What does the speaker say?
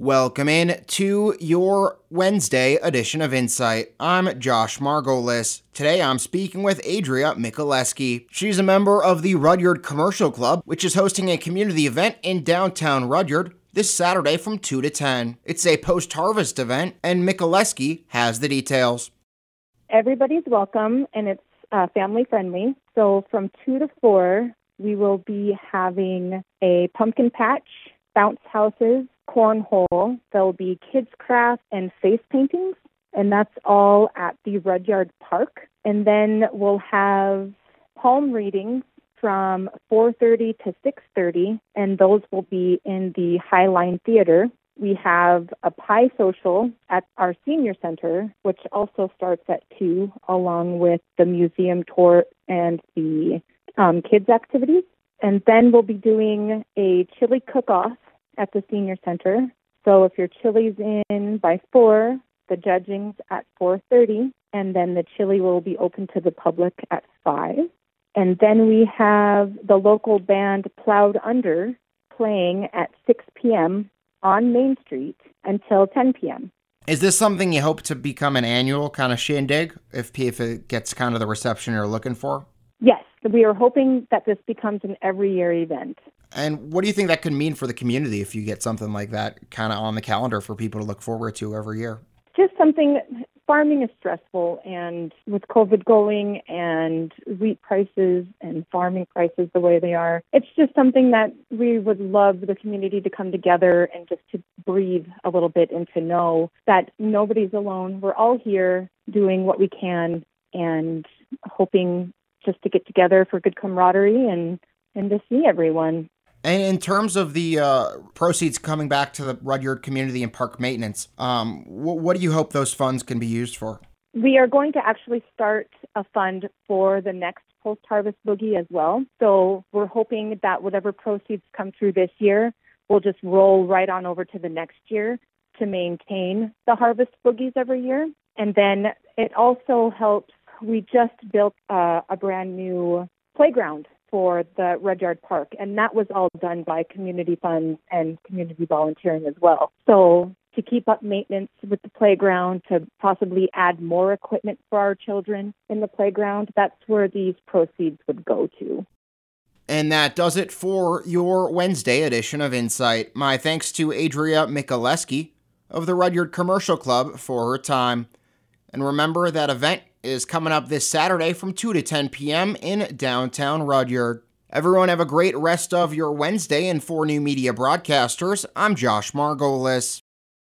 Welcome in to your Wednesday edition of Insight. I'm Josh Margolis. Today I'm speaking with Adria Michaleski. She's a member of the Rudyard Commercial Club, which is hosting a community event in downtown Rudyard this Saturday from 2 to 10. It's a post harvest event, and Michaleski has the details. Everybody's welcome, and it's uh, family friendly. So from 2 to 4, we will be having a pumpkin patch, bounce houses, cornhole. There'll be kids craft and face paintings, and that's all at the Rudyard Park. And then we'll have palm readings from 4:30 to 6:30, and those will be in the Highline Theater. We have a pie social at our senior center, which also starts at two, along with the museum tour and the um, kids activities. And then we'll be doing a chili cook-off at the senior center. So if your chili's in by four, the judging's at 4:30, and then the chili will be open to the public at five. And then we have the local band Plowed Under playing at 6 p.m. on Main Street until 10 p.m. Is this something you hope to become an annual kind of shindig if if it gets kind of the reception you're looking for? Yes, we are hoping that this becomes an every year event. And what do you think that could mean for the community if you get something like that kind of on the calendar for people to look forward to every year? Just something farming is stressful and with COVID going and wheat prices and farming prices the way they are, it's just something that we would love the community to come together and just to breathe a little bit and to know that nobody's alone. We're all here doing what we can and hoping just to get together for good camaraderie and and to see everyone. And in terms of the uh, proceeds coming back to the Rudyard Community and Park Maintenance, um, wh- what do you hope those funds can be used for? We are going to actually start a fund for the next post harvest boogie as well. So we're hoping that whatever proceeds come through this year will just roll right on over to the next year to maintain the harvest boogies every year. And then it also helps. We just built uh, a brand new playground for the Rudyard Park, and that was all done by community funds and community volunteering as well. So to keep up maintenance with the playground, to possibly add more equipment for our children in the playground, that's where these proceeds would go to. And that does it for your Wednesday edition of Insight. My thanks to Adria Michaleski of the Rudyard Commercial Club for her time. And remember that event is coming up this Saturday from 2 to 10 p.m. in downtown Rudyard. Everyone have a great rest of your Wednesday and for new media broadcasters, I'm Josh Margolis.